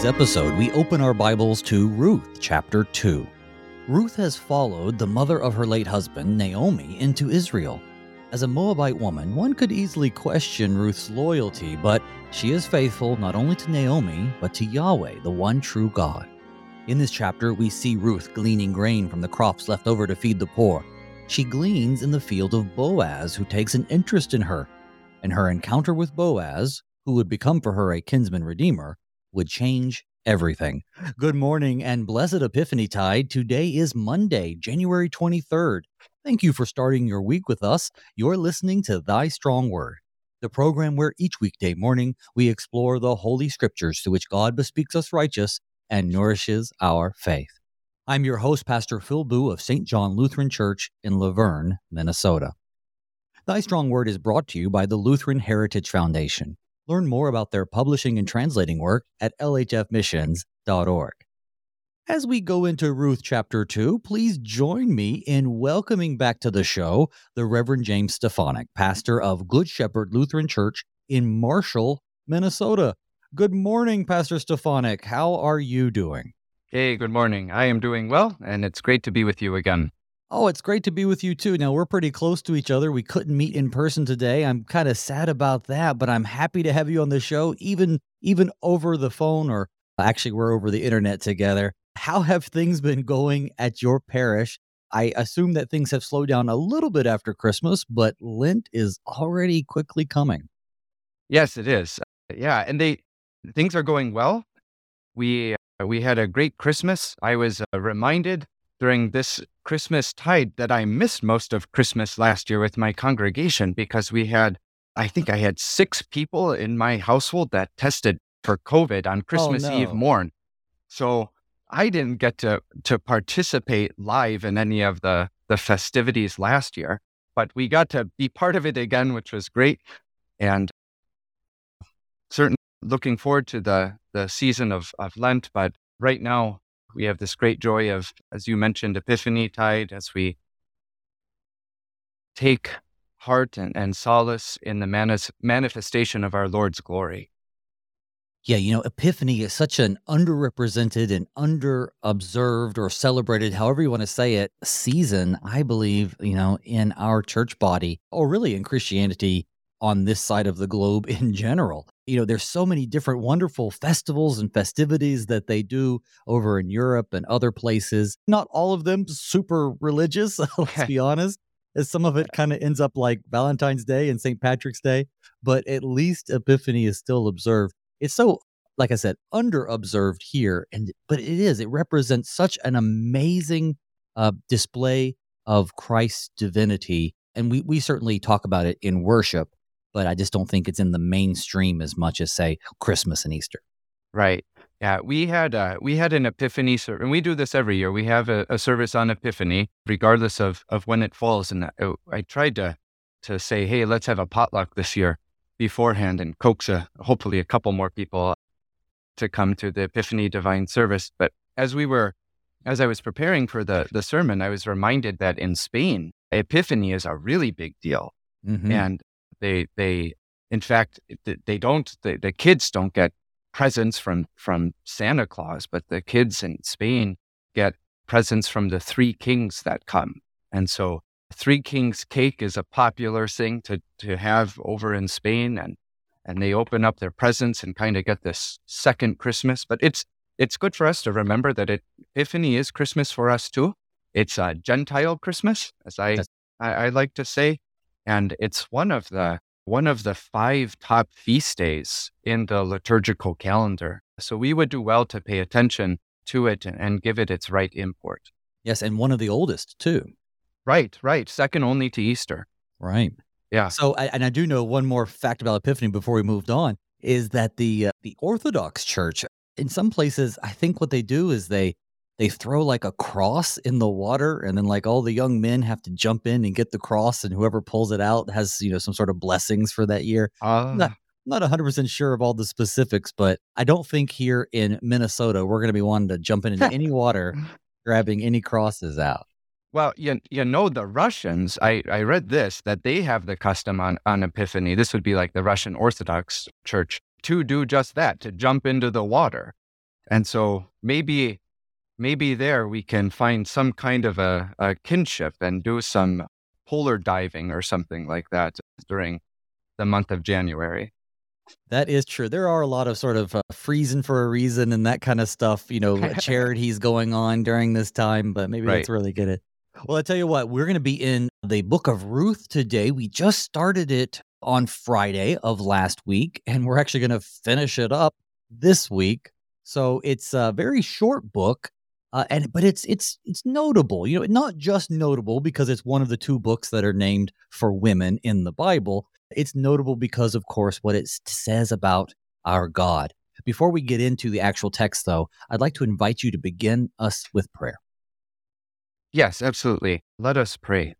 today's episode, we open our Bibles to Ruth chapter 2. Ruth has followed the mother of her late husband, Naomi, into Israel. As a Moabite woman, one could easily question Ruth's loyalty, but she is faithful not only to Naomi, but to Yahweh, the one true God. In this chapter, we see Ruth gleaning grain from the crops left over to feed the poor. She gleans in the field of Boaz, who takes an interest in her. And her encounter with Boaz, who would become for her a kinsman redeemer, would change everything. Good morning and blessed Epiphany Tide. Today is Monday, January 23rd. Thank you for starting your week with us. You're listening to Thy Strong Word, the program where each weekday morning we explore the Holy Scriptures to which God bespeaks us righteous and nourishes our faith. I'm your host, Pastor Phil Boo of St. John Lutheran Church in Luverne, Minnesota. Thy Strong Word is brought to you by the Lutheran Heritage Foundation. Learn more about their publishing and translating work at lhfmissions.org. As we go into Ruth chapter 2, please join me in welcoming back to the show the Reverend James Stefanik, pastor of Good Shepherd Lutheran Church in Marshall, Minnesota. Good morning, Pastor Stefanik. How are you doing? Hey, good morning. I am doing well, and it's great to be with you again. Oh, it's great to be with you too. Now, we're pretty close to each other. We couldn't meet in person today. I'm kind of sad about that, but I'm happy to have you on the show even even over the phone or actually we're over the internet together. How have things been going at your parish? I assume that things have slowed down a little bit after Christmas, but Lent is already quickly coming. Yes, it is. Yeah, and they things are going well. We uh, we had a great Christmas. I was uh, reminded during this Christmas tide that I missed most of Christmas last year with my congregation because we had, I think I had six people in my household that tested for COVID on oh, Christmas oh, no. Eve morn. So I didn't get to to participate live in any of the the festivities last year, but we got to be part of it again, which was great. And certainly looking forward to the the season of, of Lent, but right now we have this great joy of, as you mentioned, Epiphany Tide, as we take heart and, and solace in the manis- manifestation of our Lord's glory. Yeah, you know, Epiphany is such an underrepresented and underobserved or celebrated, however you want to say it, season, I believe, you know, in our church body or really in Christianity on this side of the globe in general. You know, there's so many different wonderful festivals and festivities that they do over in Europe and other places. Not all of them super religious, let's be honest, as some of it kind of ends up like Valentine's Day and St. Patrick's Day, but at least Epiphany is still observed. It's so like I said, underobserved here, and but it is. It represents such an amazing uh, display of Christ's divinity, and we we certainly talk about it in worship but I just don't think it's in the mainstream as much as say Christmas and Easter. Right. Yeah, we had uh, we had an Epiphany service, and we do this every year. We have a, a, service on Epiphany, regardless of of when it falls. And I, uh, I, tried to to say, hey, let's have a potluck this year beforehand, and coax a, hopefully a couple more people to come to the Epiphany Divine Service. But as we were, as I was preparing for the the sermon, I was reminded that in Spain, Epiphany is a really big deal, mm-hmm. and they they in fact they don't the, the kids don't get presents from from Santa Claus, but the kids in Spain get presents from the three kings that come. And so three kings cake is a popular thing to to have over in Spain and and they open up their presents and kind of get this second Christmas. But it's it's good for us to remember that it, Epiphany is Christmas for us too. It's a Gentile Christmas, as I, I, I like to say and it's one of the one of the five top feast days in the liturgical calendar. So we would do well to pay attention to it and give it its right import. Yes, and one of the oldest too. Right, right. Second only to Easter. Right. Yeah. So, and I do know one more fact about Epiphany before we moved on is that the uh, the Orthodox Church in some places, I think what they do is they they throw like a cross in the water and then like all the young men have to jump in and get the cross and whoever pulls it out has you know some sort of blessings for that year uh, not, not 100% sure of all the specifics but i don't think here in minnesota we're going to be wanting to jump into any water grabbing any crosses out well, you, you know, the Russians, I, I read this, that they have the custom on, on Epiphany. This would be like the Russian Orthodox Church to do just that, to jump into the water. And so maybe maybe there we can find some kind of a, a kinship and do some polar diving or something like that during the month of January. That is true. There are a lot of sort of uh, freezing for a reason and that kind of stuff, you know, charities going on during this time, but maybe Right. that's really good. It well, I tell you what, we're going to be in the book of Ruth today. We just started it on Friday of last week, and we're actually going to finish it up this week. So it's a very short book. Uh, and but it's it's it's notable, you know, not just notable because it's one of the two books that are named for women in the Bible, it's notable because, of course, what it says about our God. Before we get into the actual text, though, I'd like to invite you to begin us with prayer. Yes, absolutely. Let us pray.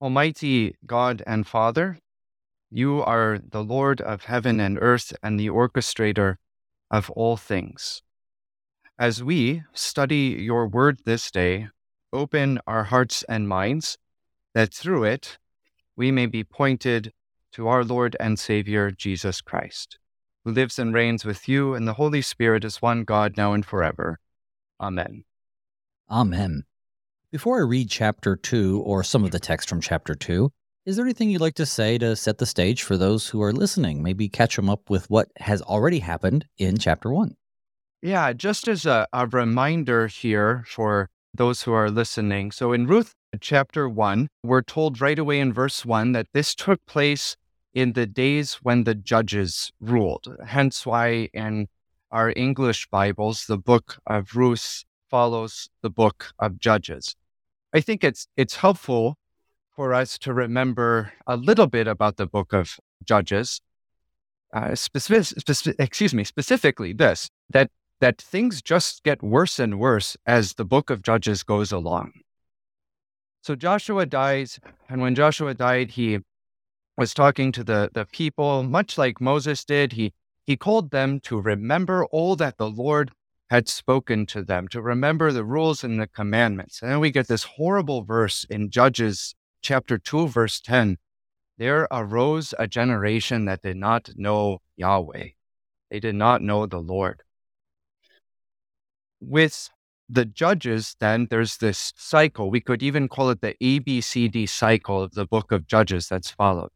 Almighty God and Father, you are the Lord of heaven and earth and the orchestrator of all things. As we study your word this day, open our hearts and minds that through it we may be pointed to our Lord and Savior Jesus Christ, who lives and reigns with you and the Holy Spirit as one God now and forever. Amen. Amen. Before I read chapter two or some of the text from chapter two, is there anything you'd like to say to set the stage for those who are listening? Maybe catch them up with what has already happened in chapter one. Yeah, just as a, a reminder here for those who are listening. So in Ruth chapter 1, we're told right away in verse 1 that this took place in the days when the judges ruled. Hence why in our English Bibles, the book of Ruth follows the book of Judges. I think it's it's helpful for us to remember a little bit about the book of Judges. Uh, specific, speci- excuse me, specifically this that that things just get worse and worse as the book of Judges goes along. So Joshua dies, and when Joshua died, he was talking to the, the people, much like Moses did. He, he called them to remember all that the Lord had spoken to them, to remember the rules and the commandments. And then we get this horrible verse in Judges chapter 2, verse 10. There arose a generation that did not know Yahweh. They did not know the Lord with the judges, then there's this cycle. We could even call it the ABCD cycle of the book of Judges that's followed.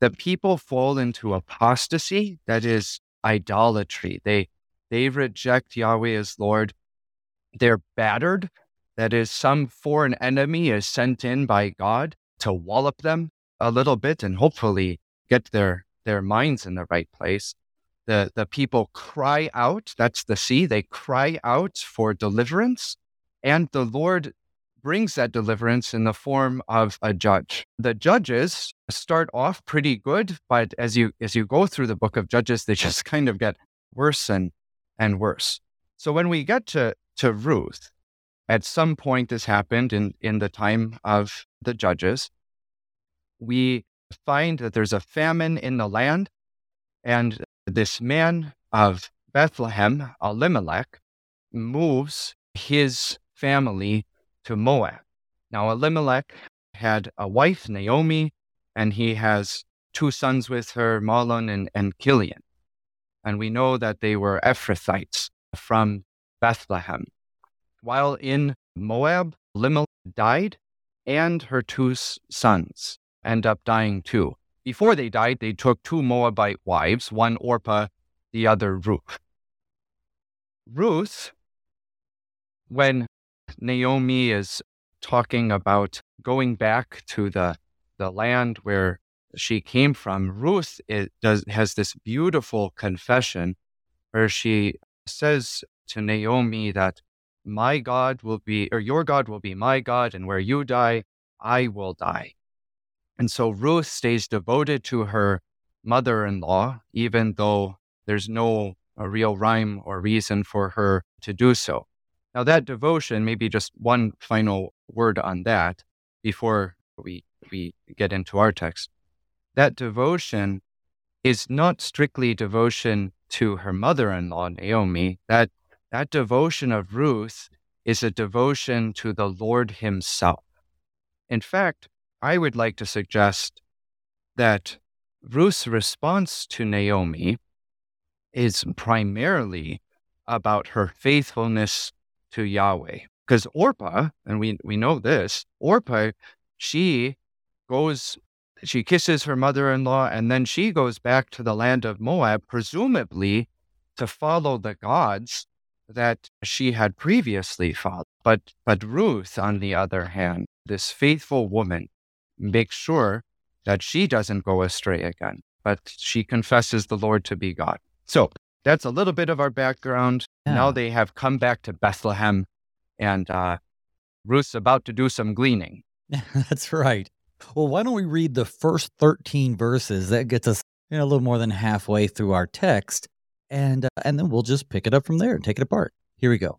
The people fall into apostasy, that is idolatry. They they reject Yahweh as Lord. They're battered, that is, some foreign enemy is sent in by God to wallop them a little bit and hopefully get their their minds in the right place the, the people cry out. That's the C. They cry out for deliverance. And the Lord brings that deliverance in the form of a judge. The judges start off pretty good, but as you as you go through the book of Judges, they just kind of get worse and, and worse. So when we get to, to Ruth, at some point this happened in, in the time of the judges, we find that there's a famine in the land and this man of Bethlehem, Elimelech, moves his family to Moab. Now, Elimelech had a wife, Naomi, and he has two sons with her, Mahlon and, and Chilion. And we know that they were Ephrathites from Bethlehem. While in Moab, Elimelech died, and her two sons end up dying too. Before they died, they took two Moabite wives, one Orpah, the other Ruth. Ruth, when Naomi is talking about going back to the, the land where she came from, Ruth does, has this beautiful confession where she says to Naomi that my God will be, or your God will be my God, and where you die, I will die. And so Ruth stays devoted to her mother in law, even though there's no a real rhyme or reason for her to do so. Now, that devotion, maybe just one final word on that before we, we get into our text. That devotion is not strictly devotion to her mother in law, Naomi. That, that devotion of Ruth is a devotion to the Lord Himself. In fact, I would like to suggest that Ruth's response to Naomi is primarily about her faithfulness to Yahweh. Because Orpah, and we, we know this, Orpah, she goes, she kisses her mother in law, and then she goes back to the land of Moab, presumably to follow the gods that she had previously followed. But, but Ruth, on the other hand, this faithful woman, makes sure that she doesn't go astray again, but she confesses the Lord to be God. So that's a little bit of our background. Yeah. Now they have come back to Bethlehem, and uh, Ruth's about to do some gleaning. that's right. Well, why don't we read the first 13 verses? That gets us you know, a little more than halfway through our text, and uh, and then we'll just pick it up from there and take it apart. Here we go.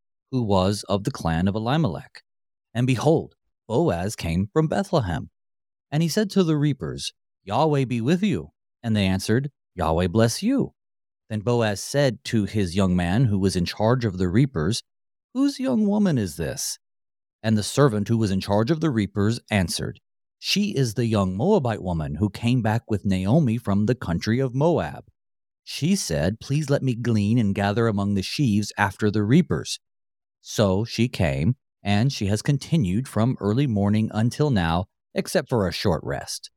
who was of the clan of Elimelech. And behold, Boaz came from Bethlehem. And he said to the reapers, Yahweh be with you. And they answered, Yahweh bless you. Then Boaz said to his young man who was in charge of the reapers, Whose young woman is this? And the servant who was in charge of the reapers answered, She is the young Moabite woman who came back with Naomi from the country of Moab. She said, Please let me glean and gather among the sheaves after the reapers. So she came, and she has continued from early morning until now, except for a short rest.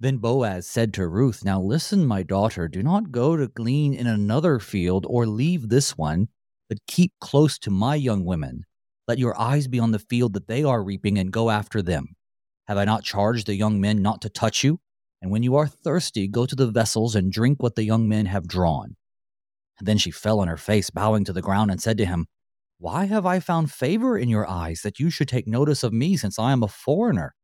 Then Boaz said to Ruth, Now listen, my daughter, do not go to glean in another field or leave this one, but keep close to my young women. Let your eyes be on the field that they are reaping and go after them. Have I not charged the young men not to touch you? And when you are thirsty, go to the vessels and drink what the young men have drawn. And then she fell on her face, bowing to the ground, and said to him, Why have I found favor in your eyes that you should take notice of me, since I am a foreigner?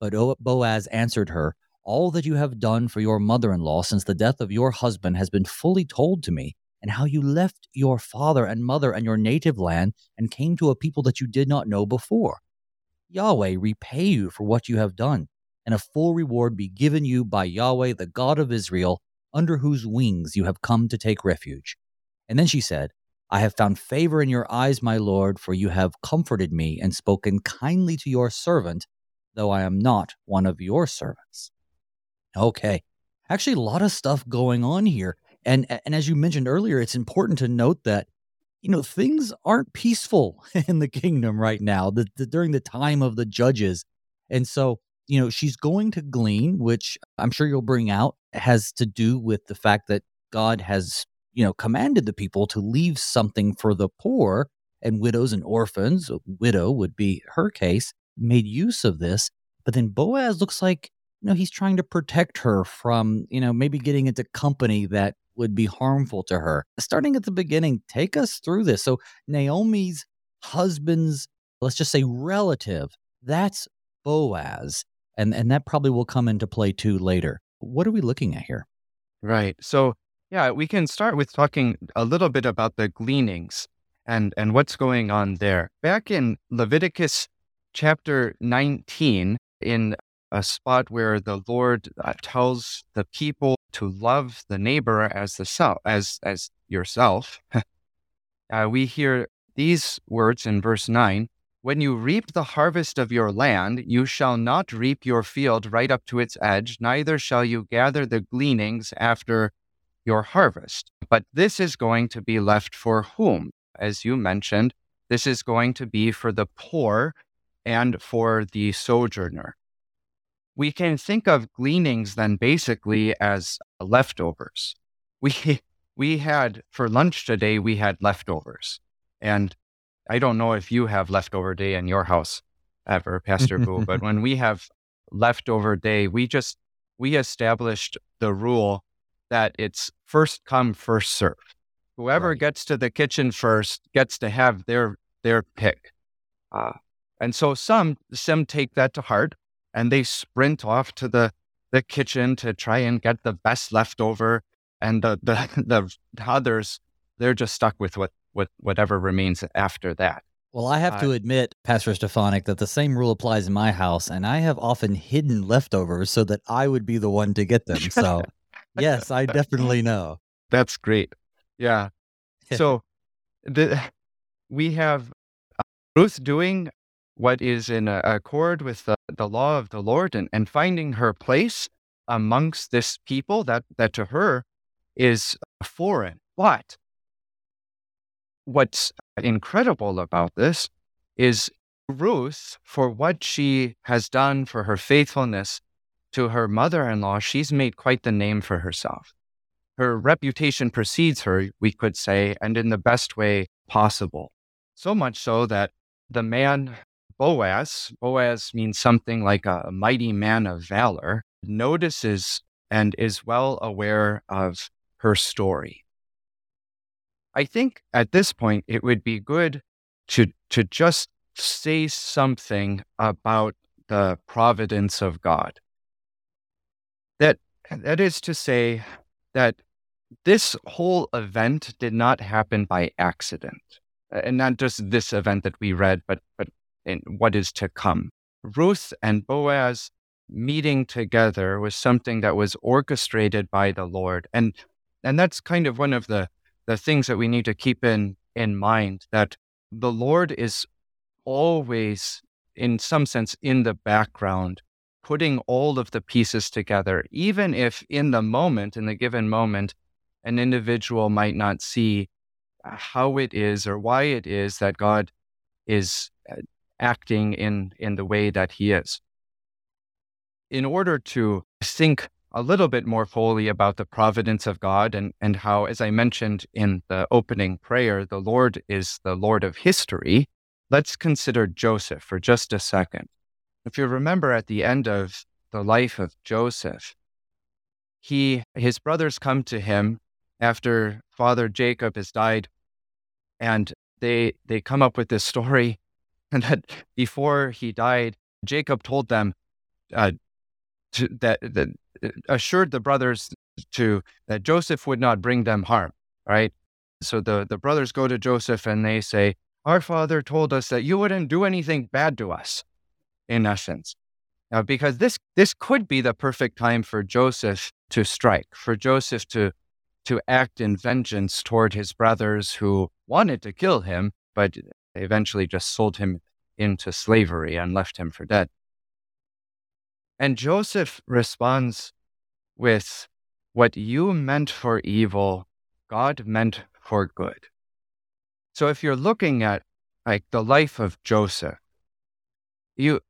But Boaz answered her, all that you have done for your mother in law since the death of your husband has been fully told to me, and how you left your father and mother and your native land and came to a people that you did not know before. Yahweh repay you for what you have done, and a full reward be given you by Yahweh, the God of Israel, under whose wings you have come to take refuge. And then she said, I have found favor in your eyes, my Lord, for you have comforted me and spoken kindly to your servant, though I am not one of your servants. Okay. Actually, a lot of stuff going on here. And, and as you mentioned earlier, it's important to note that, you know, things aren't peaceful in the kingdom right now the, the, during the time of the judges. And so, you know, she's going to glean, which I'm sure you'll bring out, has to do with the fact that God has, you know, commanded the people to leave something for the poor and widows and orphans. A widow would be her case, made use of this. But then Boaz looks like you know, he's trying to protect her from, you know, maybe getting into company that would be harmful to her. Starting at the beginning, take us through this. So, Naomi's husband's, let's just say relative, that's Boaz. And, and that probably will come into play too later. What are we looking at here? Right. So, yeah, we can start with talking a little bit about the gleanings and, and what's going on there. Back in Leviticus chapter 19, in a spot where the Lord uh, tells the people to love the neighbor as the self, as as yourself. uh, we hear these words in verse nine: "When you reap the harvest of your land, you shall not reap your field right up to its edge, neither shall you gather the gleanings after your harvest. But this is going to be left for whom? As you mentioned, this is going to be for the poor and for the sojourner we can think of gleanings then basically as leftovers. We we had for lunch today we had leftovers. And I don't know if you have leftover day in your house ever, Pastor Boo, but when we have leftover day, we just we established the rule that it's first come, first serve. Whoever right. gets to the kitchen first gets to have their their pick. Uh, and so some some take that to heart and they sprint off to the, the kitchen to try and get the best leftover. and the the, the others they're just stuck with what, what whatever remains after that. Well, I have uh, to admit, Pastor Stefanik, that the same rule applies in my house, and I have often hidden leftovers so that I would be the one to get them. So, yes, I definitely know. That's great. Yeah. so, the, we have uh, Ruth doing what is in accord with the, the law of the Lord and, and finding her place amongst this people that, that to her is foreign. But what's incredible about this is Ruth, for what she has done for her faithfulness to her mother in law, she's made quite the name for herself. Her reputation precedes her, we could say, and in the best way possible. So much so that the man Boaz, Boaz means something like a mighty man of valor, notices and is well aware of her story. I think at this point it would be good to to just say something about the providence of God. That is to say that this whole event did not happen by accident. And not just this event that we read, but but in what is to come. Ruth and Boaz meeting together was something that was orchestrated by the Lord. And and that's kind of one of the the things that we need to keep in in mind that the Lord is always, in some sense, in the background, putting all of the pieces together, even if in the moment, in the given moment, an individual might not see how it is or why it is that God is uh, acting in, in the way that He is. In order to think a little bit more fully about the providence of God and, and how, as I mentioned in the opening prayer, the Lord is the Lord of history, let's consider Joseph for just a second. If you remember at the end of the life of Joseph, he his brothers come to him after father Jacob has died, and they they come up with this story, and that before he died, Jacob told them uh, to, that that assured the brothers to that Joseph would not bring them harm, right? So the, the brothers go to Joseph and they say, Our father told us that you wouldn't do anything bad to us, in essence. Now, because this this could be the perfect time for Joseph to strike, for Joseph to to act in vengeance toward his brothers who wanted to kill him, but eventually just sold him into slavery and left him for dead. And Joseph responds with, What you meant for evil, God meant for good. So if you're looking at like the life of Joseph, you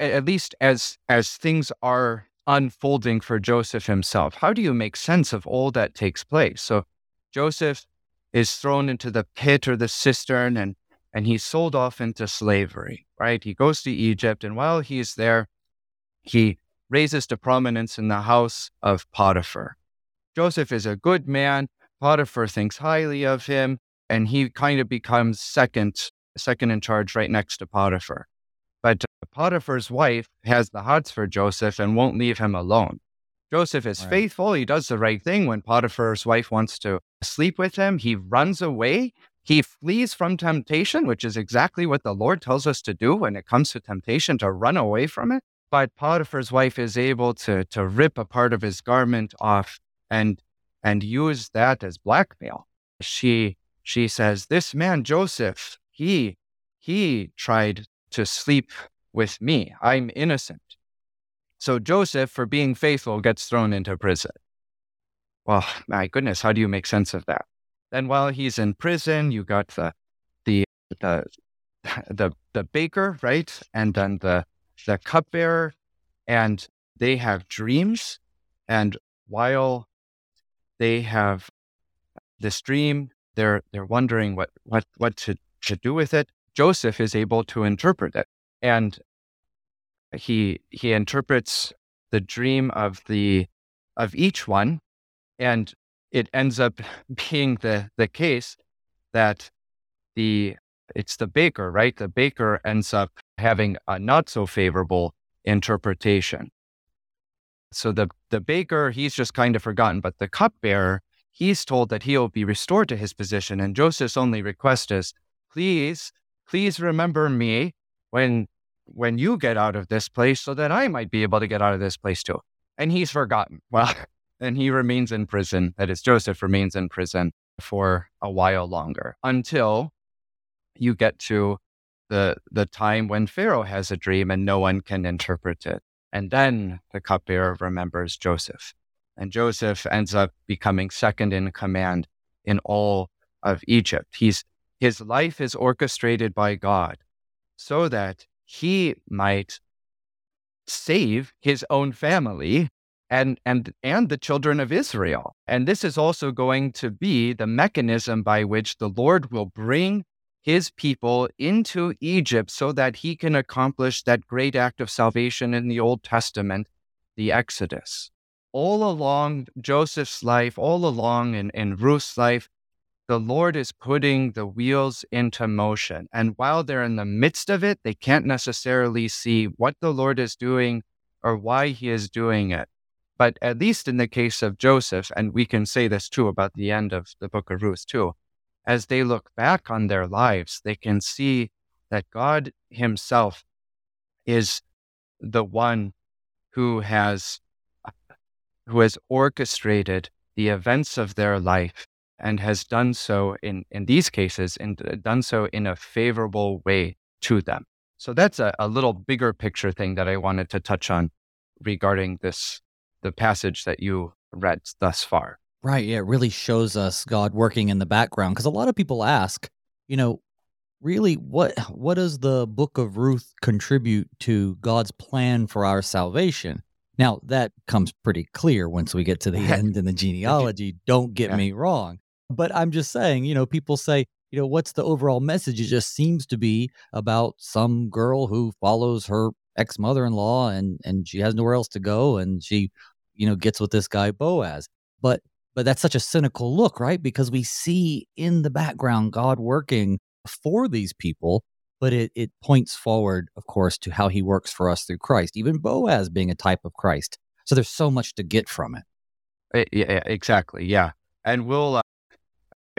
at least as as things are unfolding for Joseph himself, how do you make sense of all that takes place? So Joseph is thrown into the pit or the cistern and and he's sold off into slavery, right? He goes to Egypt and while he's there, he raises to prominence in the house of Potiphar. Joseph is a good man. Potiphar thinks highly of him, and he kind of becomes second, second in charge right next to Potiphar. But Potiphar's wife has the hots for Joseph and won't leave him alone. Joseph is right. faithful. He does the right thing when Potiphar's wife wants to sleep with him. He runs away. He flees from temptation, which is exactly what the Lord tells us to do when it comes to temptation, to run away from it. But Potiphar's wife is able to, to rip a part of his garment off and, and use that as blackmail. She, she says, This man, Joseph, he, he tried to sleep with me. I'm innocent. So Joseph, for being faithful, gets thrown into prison. Well, my goodness, how do you make sense of that? Then while he's in prison, you got the the the the, the baker, right? And then the the cupbearer, and they have dreams. And while they have this dream, they're they're wondering what what what to, to do with it. Joseph is able to interpret it, and he he interprets the dream of the of each one, and it ends up being the the case that the it's the baker, right? The baker ends up having a not so favorable interpretation. So the, the baker, he's just kind of forgotten, but the cupbearer, he's told that he'll be restored to his position. And Joseph's only request is, please, please remember me when when you get out of this place so that I might be able to get out of this place too. And he's forgotten. Well, and he remains in prison. That is, Joseph remains in prison for a while longer until you get to the the time when Pharaoh has a dream and no one can interpret it. And then the cupbearer remembers Joseph. And Joseph ends up becoming second in command in all of Egypt. He's his life is orchestrated by God so that he might save his own family and and and the children of Israel. And this is also going to be the mechanism by which the Lord will bring his people into Egypt so that he can accomplish that great act of salvation in the Old Testament, the Exodus. All along Joseph's life, all along in, in Ruth's life, the Lord is putting the wheels into motion. And while they're in the midst of it, they can't necessarily see what the Lord is doing or why he is doing it. But at least in the case of Joseph, and we can say this too about the end of the book of Ruth too, as they look back on their lives, they can see that God Himself is the one who has who has orchestrated the events of their life and has done so in, in these cases and uh, done so in a favorable way to them. So that's a, a little bigger picture thing that I wanted to touch on regarding this the passage that you read thus far. Right. Yeah. It really shows us God working in the background. Because a lot of people ask, you know, really what what does the book of Ruth contribute to God's plan for our salvation? Now that comes pretty clear once we get to the end in the genealogy. Don't get yeah. me wrong. But I'm just saying, you know, people say, you know, what's the overall message? It just seems to be about some girl who follows her ex mother in law and and she has nowhere else to go and she, you know, gets with this guy Boaz. But but that's such a cynical look, right? Because we see in the background God working for these people, but it, it points forward, of course, to how he works for us through Christ, even Boaz being a type of Christ. So there's so much to get from it. Eh, yeah, exactly. Yeah. And we'll, uh,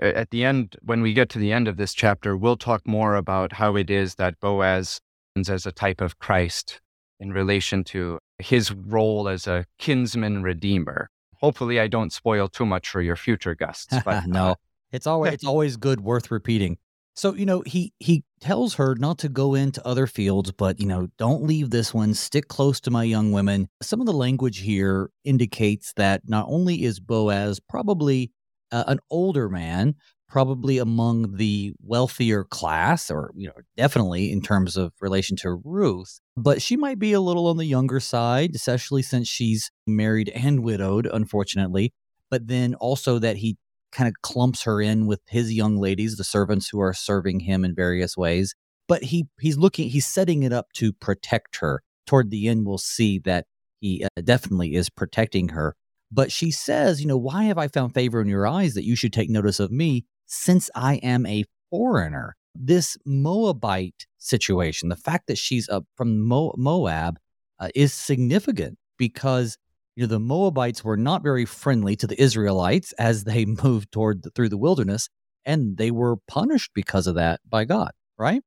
at the end, when we get to the end of this chapter, we'll talk more about how it is that Boaz is as a type of Christ in relation to his role as a kinsman redeemer hopefully I don't spoil too much for your future guests. But no, uh, it's always it's always good, worth repeating. So you know he he tells her not to go into other fields, but you know don't leave this one. Stick close to my young women. Some of the language here indicates that not only is Boaz probably uh, an older man, probably among the wealthier class, or you know, definitely in terms of relation to Ruth. But she might be a little on the younger side, especially since she's married and widowed, unfortunately. But then also that he kind of clumps her in with his young ladies, the servants who are serving him in various ways. But he he's looking, he's setting it up to protect her. Toward the end, we'll see that he uh, definitely is protecting her. But she says, you know, why have I found favor in your eyes that you should take notice of me? since I am a foreigner. This Moabite situation, the fact that she's uh, from Mo- Moab, uh, is significant because you know the Moabites were not very friendly to the Israelites as they moved toward the, through the wilderness, and they were punished because of that by God. Right?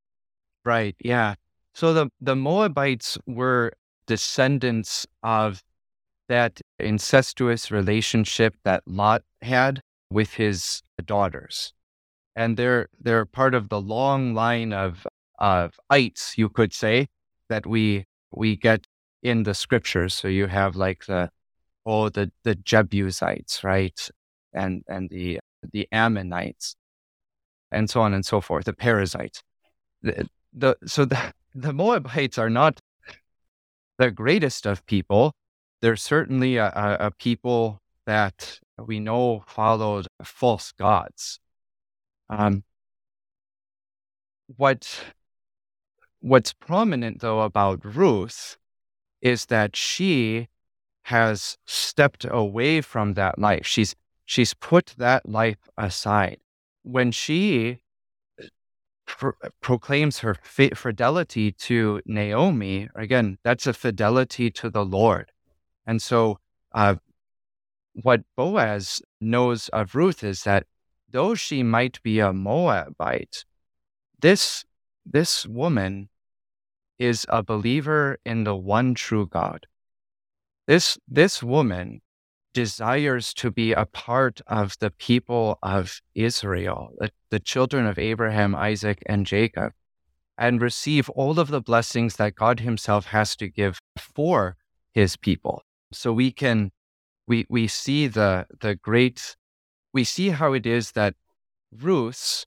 Right. Yeah. So the the Moabites were descendants of that incestuous relationship that Lot had with his daughters. And they're they're part of the long line of of ites, you could say, that we we get in the scriptures. So you have like the oh the the Jebusites, right? And and the the Ammonites and so on and so forth, the Perizzites. The, the so the, the Moabites are not the greatest of people. They're certainly a, a, a people that we know followed false gods. Um, what what's prominent though about Ruth is that she has stepped away from that life. She's she's put that life aside. When she pro- proclaims her fidelity to Naomi, again, that's a fidelity to the Lord. And so, uh, what Boaz knows of Ruth is that though she might be a Moabite, this this woman is a believer in the one true God. This this woman desires to be a part of the people of Israel, the, the children of Abraham, Isaac, and Jacob, and receive all of the blessings that God Himself has to give for His people. So we can we we see the the great we see how it is that Ruth's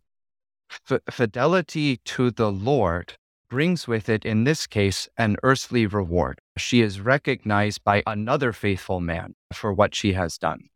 f- fidelity to the Lord brings with it, in this case, an earthly reward. She is recognized by another faithful man for what she has done.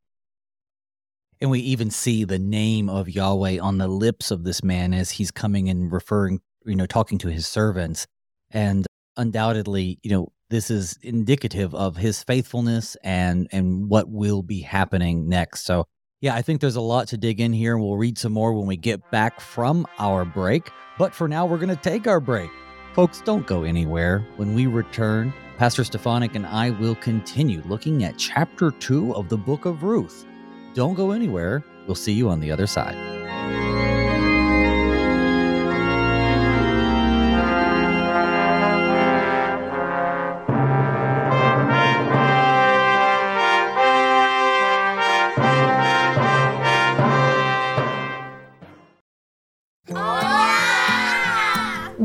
And we even see the name of Yahweh on the lips of this man as he's coming and referring, you know, talking to his servants. And undoubtedly, you know, this is indicative of his faithfulness and and what will be happening next. So yeah, I think there's a lot to dig in here. And we'll read some more when we get back from our break. But for now, we're going to take our break. Folks, don't go anywhere. When we return, Pastor Stefanik and I will continue looking at chapter 2 of the book of Ruth. Don't go anywhere. We'll see you on the other side.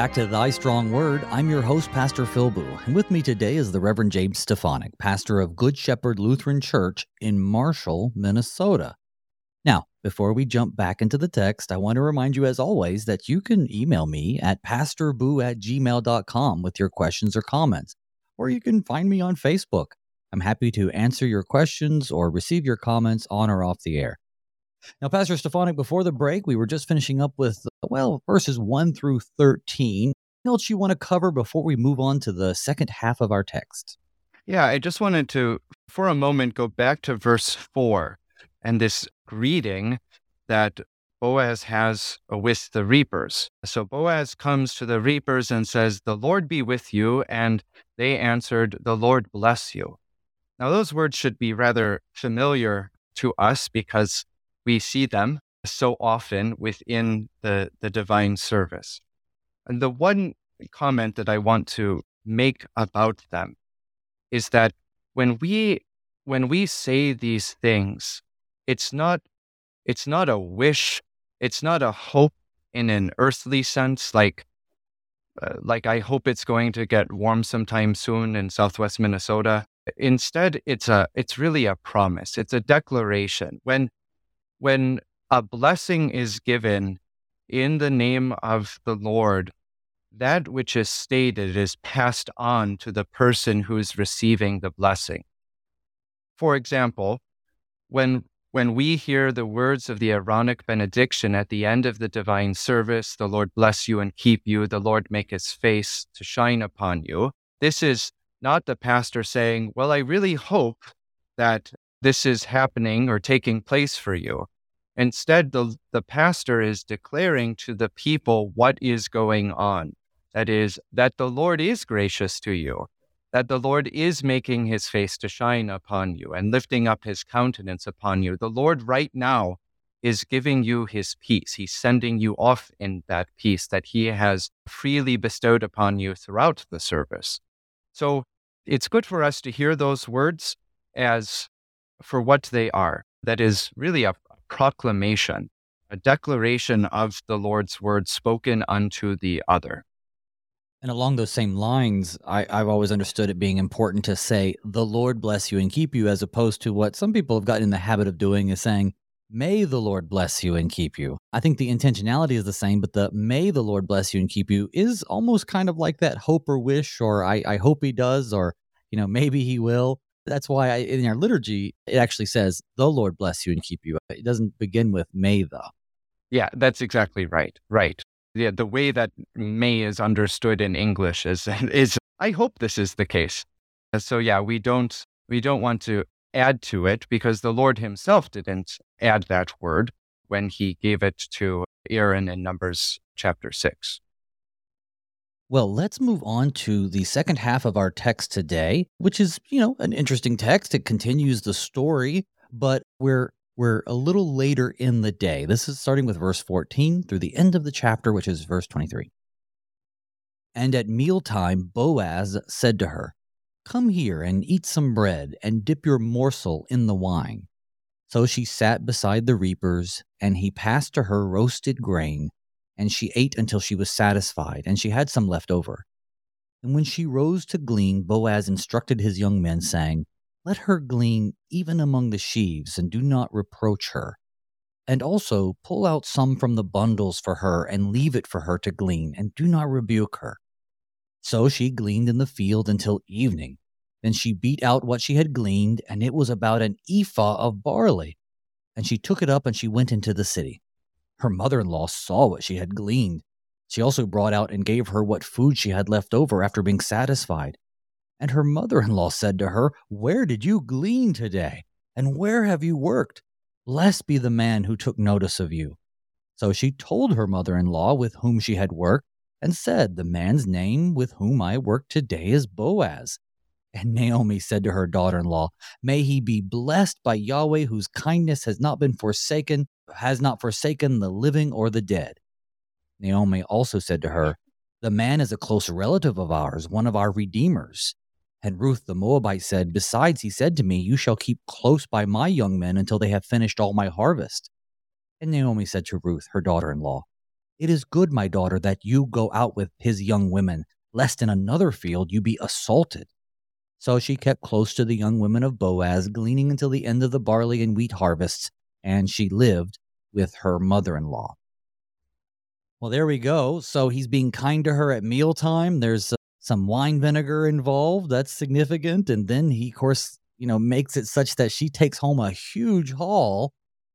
Back to Thy Strong Word. I'm your host, Pastor Phil Boo, and with me today is the Reverend James Stefanik, pastor of Good Shepherd Lutheran Church in Marshall, Minnesota. Now, before we jump back into the text, I want to remind you, as always, that you can email me at pastorboo at gmail.com with your questions or comments, or you can find me on Facebook. I'm happy to answer your questions or receive your comments on or off the air. Now, Pastor Stefanik, before the break, we were just finishing up with, well, verses 1 through 13. What else you want to cover before we move on to the second half of our text? Yeah, I just wanted to, for a moment, go back to verse 4 and this greeting that Boaz has with the reapers. So Boaz comes to the reapers and says, The Lord be with you. And they answered, The Lord bless you. Now, those words should be rather familiar to us because we see them so often within the, the divine service. And the one comment that I want to make about them is that when we when we say these things, it's not it's not a wish, it's not a hope in an earthly sense, like uh, like I hope it's going to get warm sometime soon in Southwest Minnesota. Instead, it's a it's really a promise. It's a declaration. When when a blessing is given in the name of the Lord, that which is stated is passed on to the person who is receiving the blessing. For example, when when we hear the words of the Aaronic benediction at the end of the divine service, the Lord bless you and keep you, the Lord make his face to shine upon you, this is not the pastor saying, Well, I really hope that this is happening or taking place for you. Instead, the, the pastor is declaring to the people what is going on. That is, that the Lord is gracious to you, that the Lord is making his face to shine upon you and lifting up his countenance upon you. The Lord right now is giving you his peace. He's sending you off in that peace that he has freely bestowed upon you throughout the service. So it's good for us to hear those words as for what they are. That is really a proclamation, a declaration of the Lord's word spoken unto the other. And along those same lines, I, have always understood it being important to say, the Lord bless you and keep you, as opposed to what some people have gotten in the habit of doing is saying, May the Lord bless you and keep you. I think the intentionality is the same, but the may the Lord bless you and keep you is almost kind of like that hope or wish, or I, I hope he does, or, you know, maybe he will. That's why I, in our liturgy, it actually says, the Lord bless you and keep you. It doesn't begin with may the. Yeah, that's exactly right. Right. Yeah, the way that may is understood in English is is I hope this is the case. Uh, so yeah, we don't we don't want to add to it because the Lord himself didn't add that word when he gave it to Aaron in Numbers chapter 6. Well, let's move on to the second half of our text today, which is, you know, an interesting text. It continues the story, but we're we're a little later in the day. This is starting with verse 14 through the end of the chapter, which is verse 23. And at mealtime, Boaz said to her, Come here and eat some bread and dip your morsel in the wine. So she sat beside the reapers, and he passed to her roasted grain, and she ate until she was satisfied, and she had some left over. And when she rose to glean, Boaz instructed his young men, saying, Let her glean even among the sheaves, and do not reproach her. And also pull out some from the bundles for her, and leave it for her to glean, and do not rebuke her. So she gleaned in the field until evening. Then she beat out what she had gleaned, and it was about an ephah of barley. And she took it up and she went into the city. Her mother in law saw what she had gleaned. She also brought out and gave her what food she had left over after being satisfied. And her mother in law said to her, Where did you glean today? And where have you worked? Blessed be the man who took notice of you. So she told her mother in law with whom she had worked, and said, The man's name with whom I work today is Boaz. And Naomi said to her daughter in law, May he be blessed by Yahweh, whose kindness has not been forsaken, has not forsaken the living or the dead. Naomi also said to her, The man is a close relative of ours, one of our redeemers. And Ruth the Moabite said, Besides, he said to me, You shall keep close by my young men until they have finished all my harvest. And Naomi said to Ruth, her daughter in law, It is good, my daughter, that you go out with his young women, lest in another field you be assaulted. So she kept close to the young women of Boaz, gleaning until the end of the barley and wheat harvests, and she lived with her mother in law. Well, there we go. So he's being kind to her at mealtime. There's uh, some wine vinegar involved. That's significant. And then he, of course, you know, makes it such that she takes home a huge haul.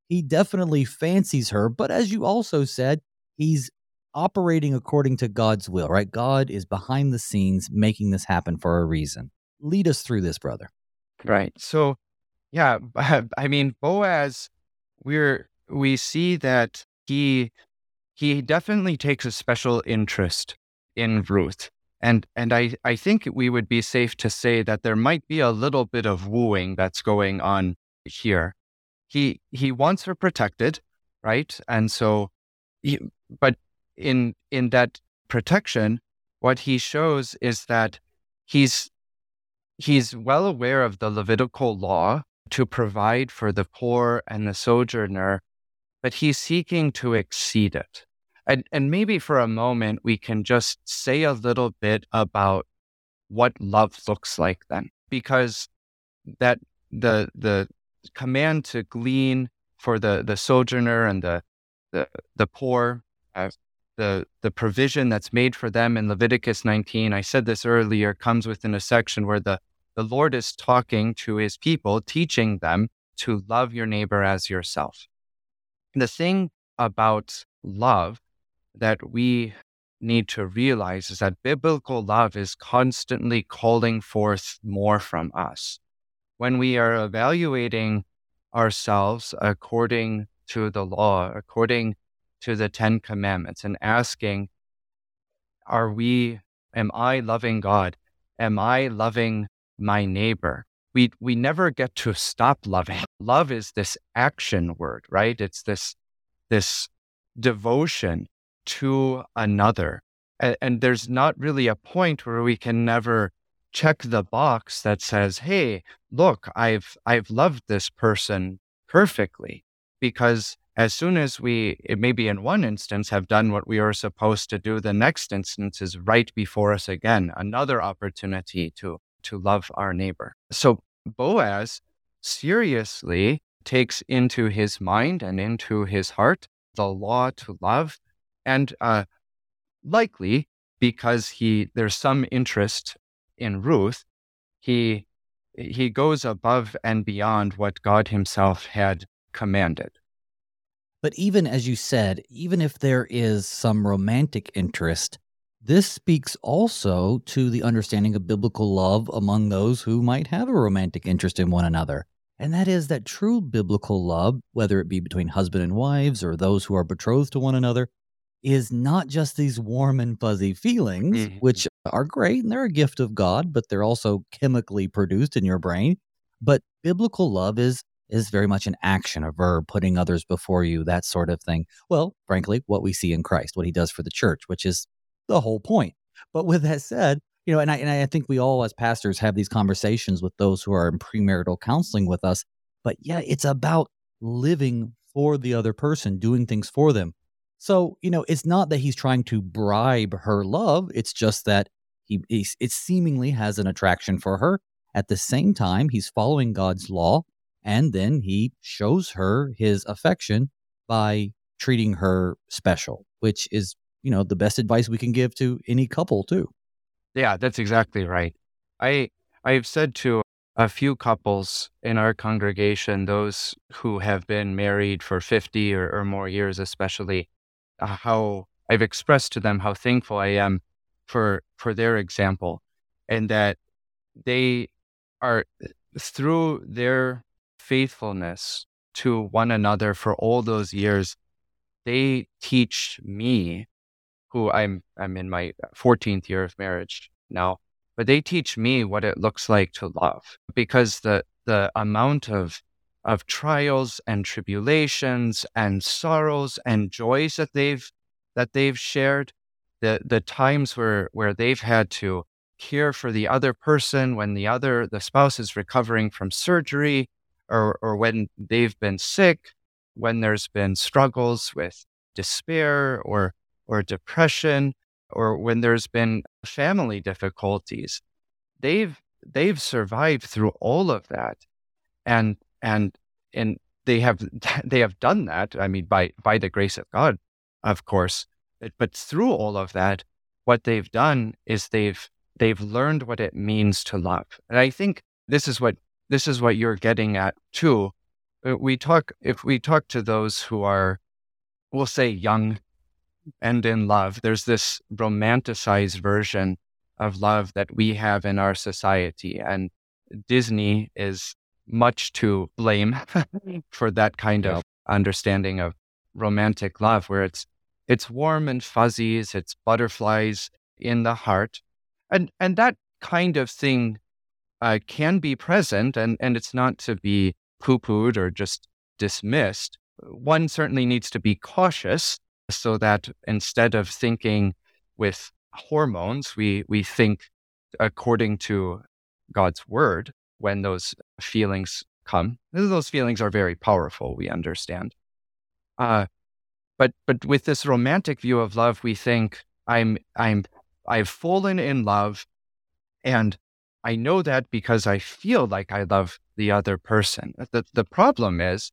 He definitely fancies her. But as you also said, he's operating according to God's will, right? God is behind the scenes making this happen for a reason lead us through this, brother. Right. So, yeah, I mean, Boaz, we're we see that he he definitely takes a special interest in Ruth. And and I, I think we would be safe to say that there might be a little bit of wooing that's going on here. He he wants her protected, right? And so he, but in in that protection, what he shows is that he's He's well aware of the Levitical law to provide for the poor and the sojourner, but he's seeking to exceed it. And, and maybe for a moment, we can just say a little bit about what love looks like then, because that the, the command to glean for the, the sojourner and the, the, the poor, uh, the the provision that's made for them in Leviticus 19. I said this earlier comes within a section where the the Lord is talking to his people, teaching them to love your neighbor as yourself. The thing about love that we need to realize is that biblical love is constantly calling forth more from us. When we are evaluating ourselves according to the law, according to the Ten Commandments and asking, are we, am I loving God? Am I loving my neighbor? We, we never get to stop loving. Love is this action word, right? It's this, this devotion to another. And, and there's not really a point where we can never check the box that says, Hey, look, I've, I've loved this person perfectly because as soon as we, maybe in one instance, have done what we are supposed to do, the next instance is right before us again, another opportunity to, to love our neighbor. So Boaz seriously takes into his mind and into his heart the law to love, and uh, likely because he there's some interest in Ruth, he he goes above and beyond what God Himself had commanded. But even as you said, even if there is some romantic interest, this speaks also to the understanding of biblical love among those who might have a romantic interest in one another. And that is that true biblical love, whether it be between husband and wives or those who are betrothed to one another, is not just these warm and fuzzy feelings, mm-hmm. which are great and they're a gift of God, but they're also chemically produced in your brain. But biblical love is is very much an action, a verb, putting others before you, that sort of thing. Well, frankly, what we see in Christ, what he does for the church, which is the whole point. But with that said, you know, and I, and I think we all as pastors have these conversations with those who are in premarital counseling with us. But yeah, it's about living for the other person, doing things for them. So, you know, it's not that he's trying to bribe her love. It's just that he, it seemingly has an attraction for her. At the same time, he's following God's law. And then he shows her his affection by treating her special, which is, you know, the best advice we can give to any couple, too. Yeah, that's exactly right. I I've said to a few couples in our congregation, those who have been married for 50 or, or more years, especially, uh, how I've expressed to them how thankful I am for for their example, and that they are through their faithfulness to one another for all those years, they teach me who I'm I'm in my 14th year of marriage now, but they teach me what it looks like to love because the the amount of of trials and tribulations and sorrows and joys that they've that they've shared the the times where where they've had to care for the other person when the other the spouse is recovering from surgery or or when they've been sick when there's been struggles with despair or or depression or when there's been family difficulties they've they've survived through all of that and and and they have they have done that i mean by by the grace of god of course but through all of that what they've done is they've they've learned what it means to love and i think this is what this is what you're getting at too. Uh, we talk if we talk to those who are we'll say young and in love. There's this romanticized version of love that we have in our society. And Disney is much to blame for that kind of understanding of romantic love, where it's it's warm and fuzzies, it's butterflies in the heart. And and that kind of thing uh, can be present and, and it's not to be poo-pooed or just dismissed. One certainly needs to be cautious so that instead of thinking with hormones, we, we think according to God's word when those feelings come. Those feelings are very powerful, we understand. Uh, but but with this romantic view of love, we think I'm I'm I've fallen in love, and I know that because I feel like I love the other person. The the problem is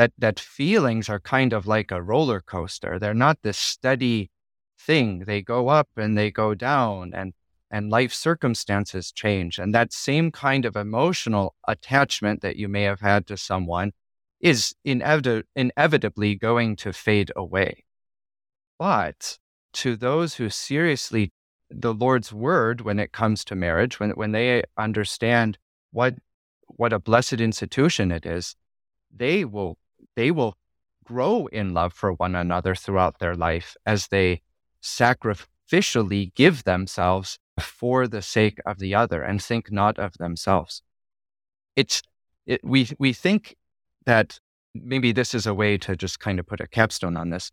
that that feelings are kind of like a roller coaster. They're not this steady thing. They go up and they go down and and life circumstances change. And that same kind of emotional attachment that you may have had to someone is inevit- inevitably going to fade away. But to those who seriously the Lord's word when it comes to marriage, when when they understand what what a blessed institution it is, they will they will grow in love for one another throughout their life as they sacrificially give themselves for the sake of the other and think not of themselves. It's it, we we think that maybe this is a way to just kind of put a capstone on this.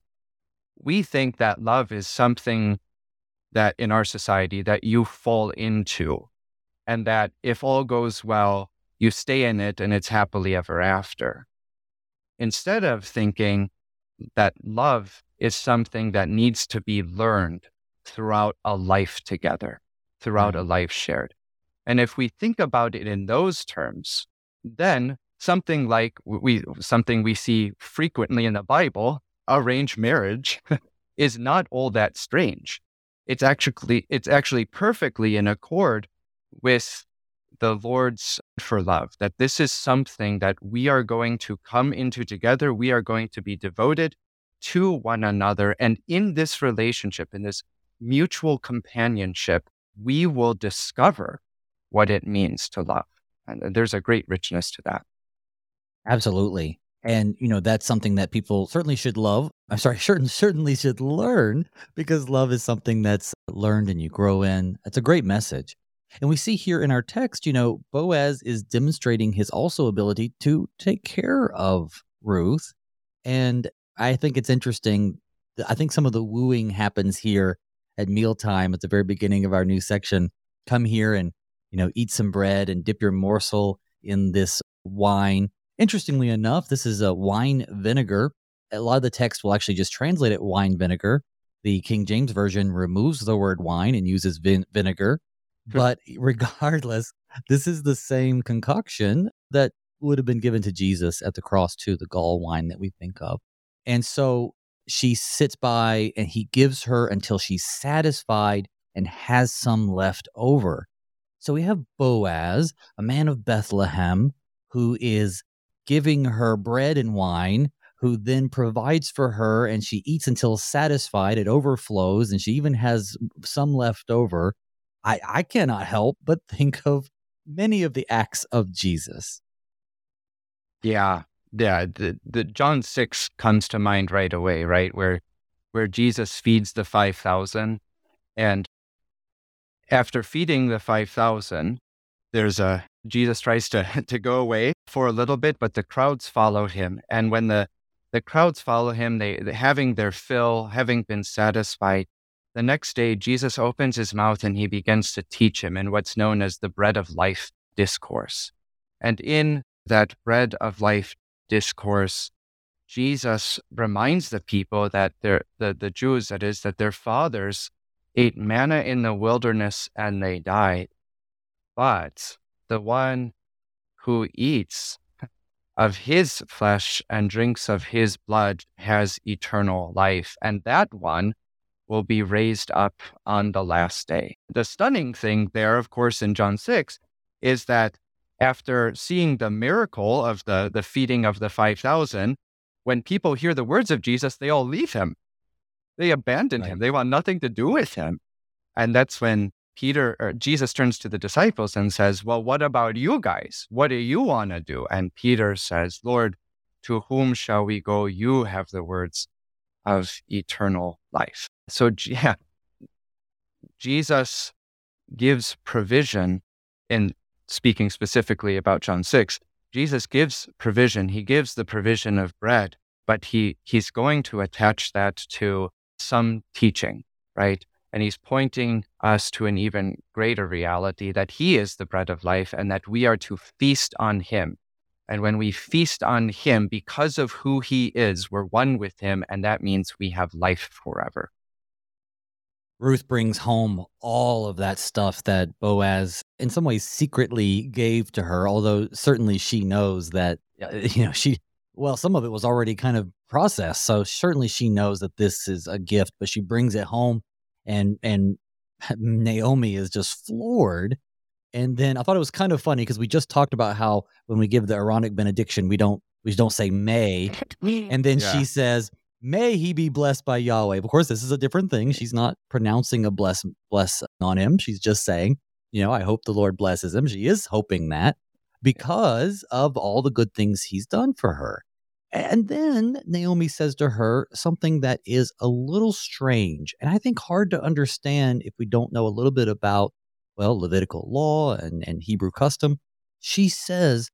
We think that love is something that in our society that you fall into and that if all goes well, you stay in it and it's happily ever after instead of thinking that love is something that needs to be learned throughout a life together, throughout mm-hmm. a life shared. And if we think about it in those terms, then something like we something we see frequently in the Bible, arranged marriage, is not all that strange. It's actually it's actually perfectly in accord with the Lord's for love, that this is something that we are going to come into together. We are going to be devoted to one another. And in this relationship, in this mutual companionship, we will discover what it means to love. And uh, there's a great richness to that. Absolutely. And, you know, that's something that people certainly should love. I'm sorry, certain, certainly should learn because love is something that's learned and you grow in. It's a great message. And we see here in our text, you know, Boaz is demonstrating his also ability to take care of Ruth. And I think it's interesting. I think some of the wooing happens here at mealtime at the very beginning of our new section. Come here and, you know, eat some bread and dip your morsel in this wine. Interestingly enough, this is a wine vinegar. A lot of the text will actually just translate it wine vinegar. The King James Version removes the word wine and uses vin- vinegar. But regardless, this is the same concoction that would have been given to Jesus at the cross, too, the gall wine that we think of. And so she sits by and he gives her until she's satisfied and has some left over. So we have Boaz, a man of Bethlehem, who is giving her bread and wine, who then provides for her and she eats until satisfied. It overflows and she even has some left over. I, I cannot help but think of many of the acts of Jesus. Yeah. Yeah. The, the John 6 comes to mind right away, right? Where where Jesus feeds the 5,000 and after feeding the 5,000, there's a Jesus tries to to go away for a little bit, but the crowds follow him. And when the the crowds follow him, they having their fill, having been satisfied, the next day, Jesus opens his mouth and he begins to teach him in what's known as the bread of life discourse. And in that bread of life discourse, Jesus reminds the people that the, the Jews, that is, that their fathers ate manna in the wilderness and they died. But the one who eats of his flesh and drinks of his blood has eternal life. And that one will be raised up on the last day. The stunning thing there, of course, in John 6 is that after seeing the miracle of the, the feeding of the 5,000, when people hear the words of Jesus, they all leave him. They abandon right. him. They want nothing to do with him. And that's when Peter or Jesus turns to the disciples and says, Well, what about you guys? What do you want to do? And Peter says, Lord, to whom shall we go? You have the words of eternal life. So, yeah, Jesus gives provision in speaking specifically about John 6. Jesus gives provision. He gives the provision of bread, but he, he's going to attach that to some teaching, right? And he's pointing us to an even greater reality that he is the bread of life and that we are to feast on him. And when we feast on him because of who he is, we're one with him. And that means we have life forever. Ruth brings home all of that stuff that Boaz, in some ways, secretly gave to her, although certainly she knows that, uh, you know, she, well, some of it was already kind of processed. So certainly she knows that this is a gift, but she brings it home and, and Naomi is just floored. And then I thought it was kind of funny because we just talked about how when we give the Aaronic benediction, we don't, we don't say may. And then yeah. she says, may he be blessed by Yahweh. Of course, this is a different thing. She's not pronouncing a bless bless on him. She's just saying, you know, I hope the Lord blesses him. She is hoping that because of all the good things he's done for her. And then Naomi says to her something that is a little strange and I think hard to understand if we don't know a little bit about, well, Levitical law and, and Hebrew custom. She says,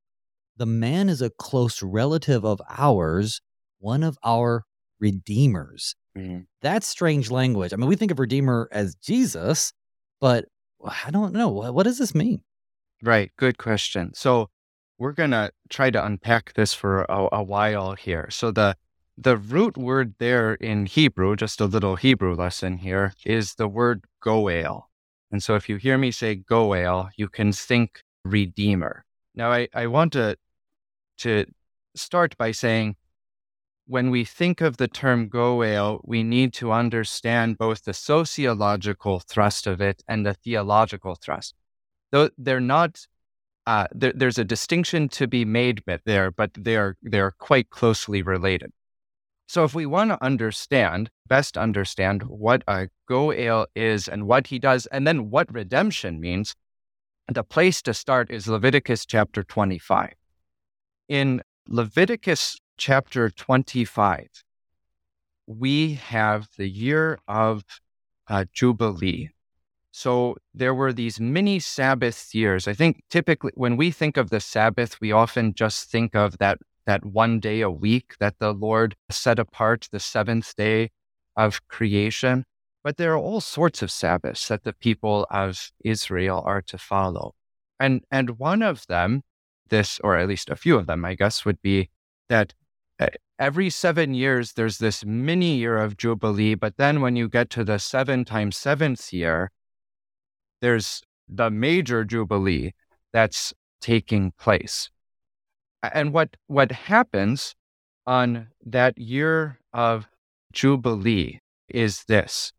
The man is a close relative of ours, one of our redeemers. Mm-hmm. That's strange language. I mean, we think of redeemer as Jesus, but I don't know. What does this mean? Right. Good question. So we're going to try to unpack this for a, a, while here. So the the root word there in Hebrew, just a little Hebrew lesson here, is the word goel. And so if you hear me say goel, you can think redeemer. Now I, I want to to start by saying when we think of the term goel, we need to understand both the sociological thrust of it and the theological thrust. Though they're not, uh, there, there's a distinction to be made there, but they're they're quite closely related. So, if we want to understand, best understand what a goel is and what he does, and then what redemption means, the place to start is Leviticus chapter 25. In Leviticus chapter 25, we have the year of uh, Jubilee. So there were these mini Sabbath years. I think typically when we think of the Sabbath, we often just think of that, that one day a week that the Lord set apart, the seventh day of creation. But there are all sorts of Sabbaths that the people of Israel are to follow. And, and one of them, this, or at least a few of them, I guess, would be that eh, every seven years, there's this mini year of Jubilee. But then when you get to the seven times seventh year, there's the major Jubilee that's taking place. And what, what happens on that year of Jubilee is this.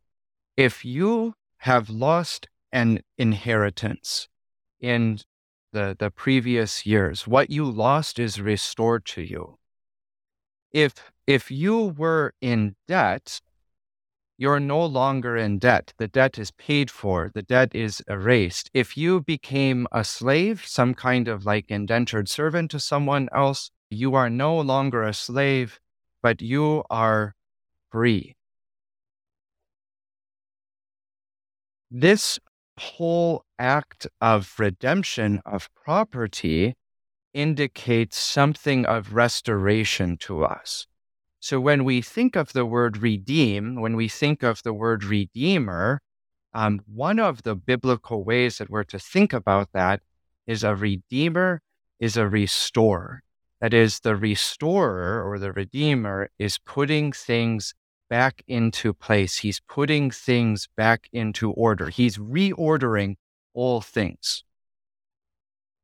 If you have lost an inheritance in the, the previous years, what you lost is restored to you. If if you were in debt, you're no longer in debt. The debt is paid for, the debt is erased. If you became a slave, some kind of like indentured servant to someone else, you are no longer a slave, but you are free. This whole act of redemption of property indicates something of restoration to us. So when we think of the word redeem, when we think of the word redeemer, um, one of the biblical ways that we're to think about that is a redeemer is a restorer. That is, the restorer or the redeemer is putting things back into place. He's putting things back into order. He's reordering all things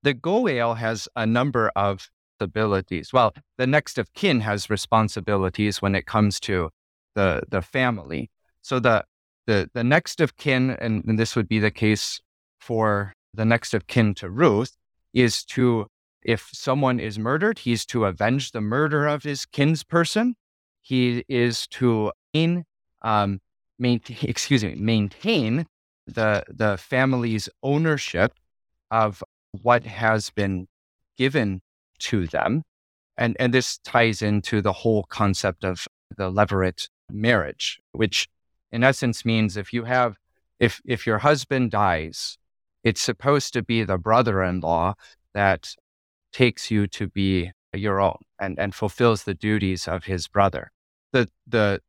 the goel has a number of abilities. Well, the next of kin has responsibilities when it comes to the the family. So the the the next of kin, and, and this would be the case for the next of kin to Ruth, is to if someone is murdered, he's to avenge the murder of his kinsperson. He is to in, um, maintain, excuse me, maintain the the family's ownership of what has been given to them. And, and this ties into the whole concept of the levirate marriage, which in essence means if you have, if, if your husband dies, it's supposed to be the brother in law that takes you to be your own and, and fulfills the duties of his brother. The, the,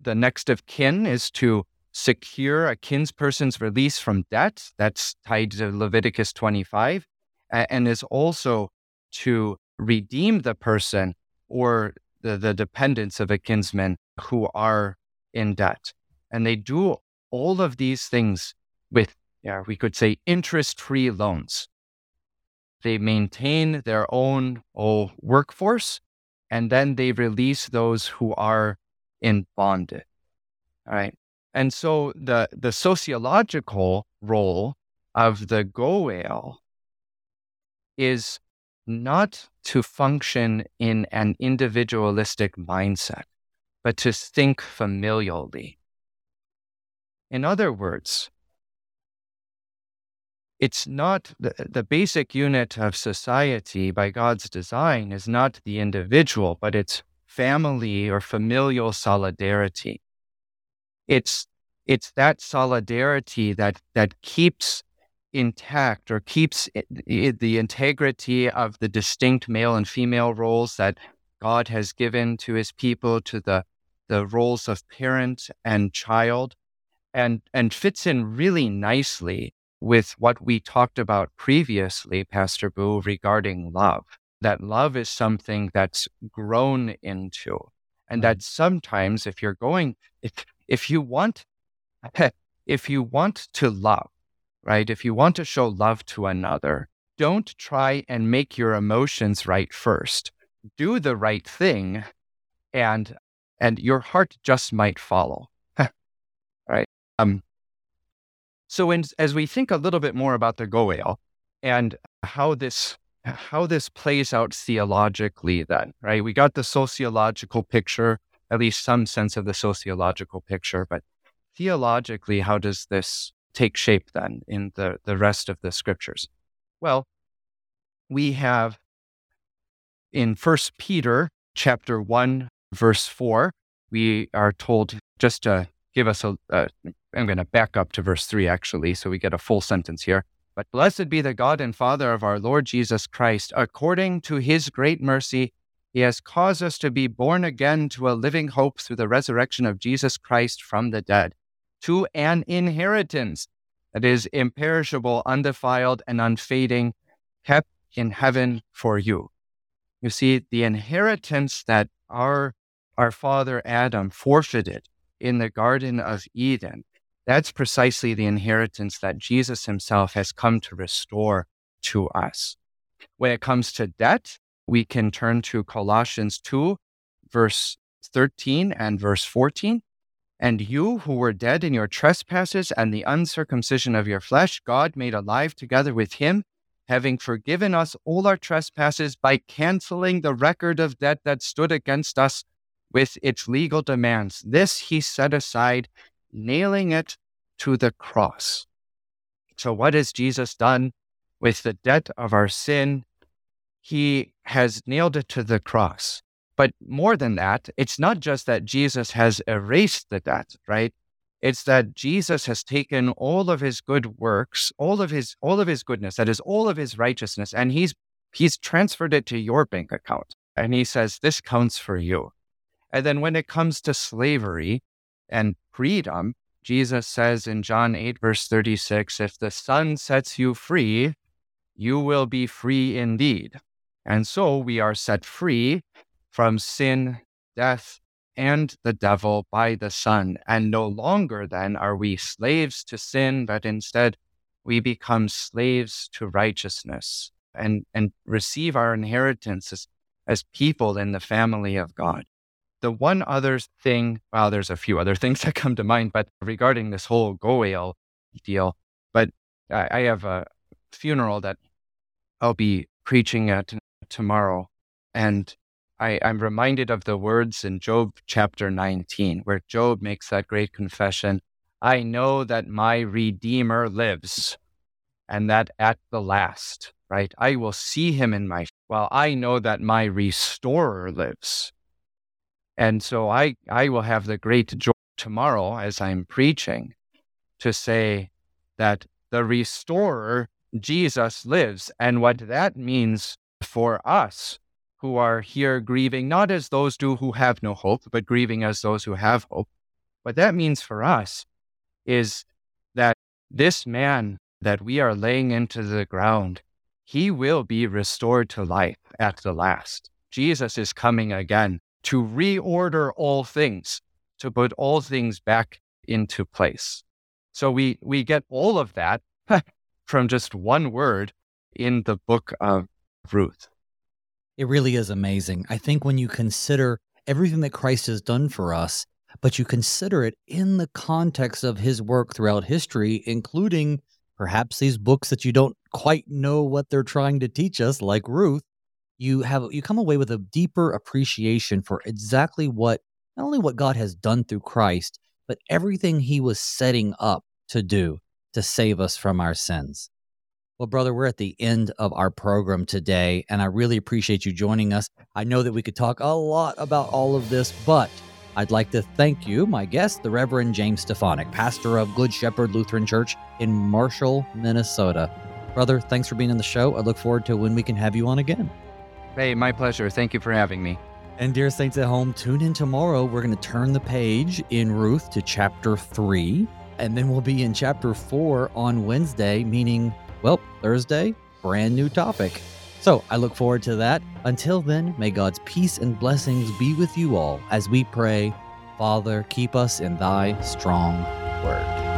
the next of kin is to secure a kinsperson's release from debt. That's tied to Leviticus 25 and is also to redeem the person or the, the dependents of a kinsman who are in debt. And they do all of these things with, yeah, we could say, interest free loans. They maintain their own oh, workforce and then they release those who are in bondage. All right. And so the, the sociological role of the Goel is not to function in an individualistic mindset, but to think familially. In other words, it's not the, the basic unit of society by God's design is not the individual, but it's family or familial solidarity. It's it's that solidarity that that keeps intact or keeps the integrity of the distinct male and female roles that God has given to his people, to the, the roles of parent and child, and, and fits in really nicely with what we talked about previously, Pastor Boo, regarding love. That love is something that's grown into. And that mm-hmm. sometimes if you're going, if, if you want, if you want to love, right? If you want to show love to another, don't try and make your emotions right first. Do the right thing and and your heart just might follow. right? Um so in, as we think a little bit more about the Goel and how this how this plays out theologically then, right? We got the sociological picture, at least some sense of the sociological picture, but theologically, how does this take shape then in the, the rest of the scriptures? Well, we have in First Peter chapter 1, verse 4, we are told just to give us a. am going to back up to verse 3 actually, so we get a full sentence here. But blessed be the God and Father of our Lord Jesus Christ. According to his great mercy, he has caused us to be born again to a living hope through the resurrection of Jesus Christ from the dead, to an inheritance that is imperishable, undefiled, and unfading, kept in heaven for you. You see, the inheritance that our, our father Adam forfeited in the Garden of Eden that's precisely the inheritance that Jesus himself has come to restore to us. When it comes to debt, we can turn to Colossians 2, verse 13 and verse 14. And you who were dead in your trespasses and the uncircumcision of your flesh, God made alive together with him, having forgiven us all our trespasses by canceling the record of debt that stood against us with its legal demands. This he set aside nailing it to the cross. So, what has Jesus done with the debt of our sin? He has nailed it to the cross. But more than that, it's not just that Jesus has erased the debt, right? It's that Jesus has taken all of his good works, all of his all of his goodness, that is all of his righteousness, and he's he's transferred it to your bank account. And he says, This counts for you. And then when it comes to slavery, and freedom, Jesus says in John 8, verse 36, if the Son sets you free, you will be free indeed. And so we are set free from sin, death, and the devil by the Son. And no longer then are we slaves to sin, but instead we become slaves to righteousness and, and receive our inheritance as, as people in the family of God. The one other thing, well, there's a few other things that come to mind, but regarding this whole Goel deal, but I, I have a funeral that I'll be preaching at tomorrow. And I, I'm reminded of the words in Job chapter 19, where Job makes that great confession I know that my Redeemer lives, and that at the last, right, I will see him in my, well, I know that my Restorer lives, and so I, I will have the great joy tomorrow as I'm preaching to say that the restorer, Jesus, lives. And what that means for us who are here grieving, not as those do who have no hope, but grieving as those who have hope. What that means for us is that this man that we are laying into the ground, he will be restored to life at the last. Jesus is coming again to reorder all things, to put all things back into place. So we, we get all of that from just one word in the book of Ruth. It really is amazing. I think when you consider everything that Christ has done for us, but you consider it in the context of his work throughout history, including perhaps these books that you don't quite know what they're trying to teach us, like Ruth, you have you come away with a deeper appreciation for exactly what not only what God has done through Christ, but everything he was setting up to do to save us from our sins. Well, brother, we're at the end of our program today, and I really appreciate you joining us. I know that we could talk a lot about all of this, but I'd like to thank you, my guest, the Reverend James Stefanik, pastor of Good Shepherd Lutheran Church in Marshall, Minnesota. Brother, thanks for being on the show. I look forward to when we can have you on again. Hey, my pleasure. Thank you for having me. And dear saints at home, tune in tomorrow. We're going to turn the page in Ruth to chapter 3, and then we'll be in chapter 4 on Wednesday, meaning, well, Thursday, brand new topic. So I look forward to that. Until then, may God's peace and blessings be with you all as we pray, Father, keep us in thy strong word.